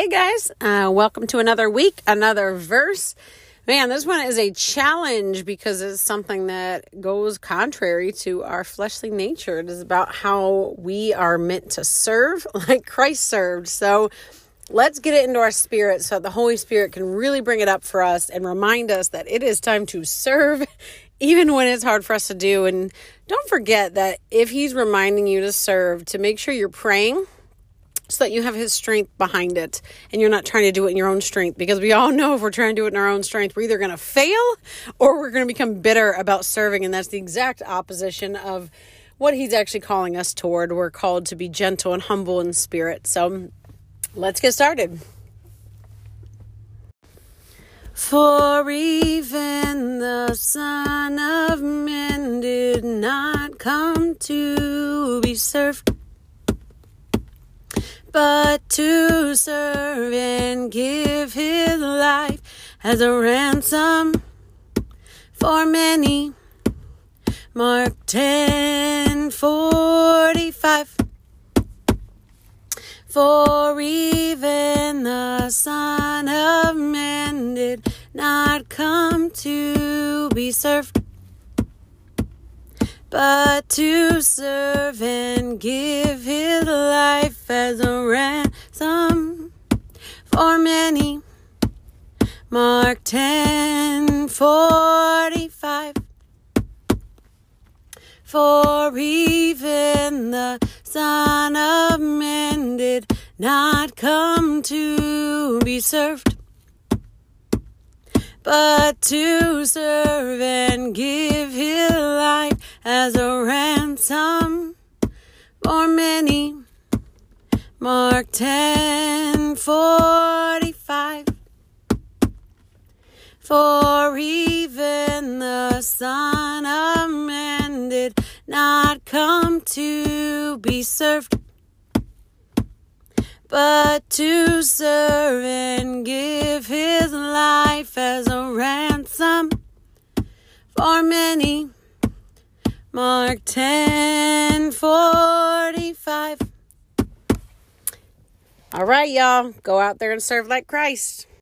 Hey guys, uh, welcome to another week, another verse. Man, this one is a challenge because it's something that goes contrary to our fleshly nature. It is about how we are meant to serve like Christ served. So let's get it into our spirit so that the Holy Spirit can really bring it up for us and remind us that it is time to serve even when it's hard for us to do. And don't forget that if He's reminding you to serve, to make sure you're praying so that you have his strength behind it and you're not trying to do it in your own strength. Because we all know if we're trying to do it in our own strength we're either going to fail or we're going to become bitter about serving. And that's the exact opposition of what he's actually calling us toward. We're called to be gentle and humble in spirit. So let's get started. For even the son of men did not come to be served but to serve and give his life as a ransom for many. Mark 10 45. For even the Son of Man did not come to be served but to serve and give his for many. Mark 10 45. For even the Son of Man did not come to be served but to serve and give his life as a ransom for many. Mark 10 45. For even the Son of Man did not come to be served but to serve and give his life as a ransom for many. Mark 10 45. All right, y'all, go out there and serve like Christ.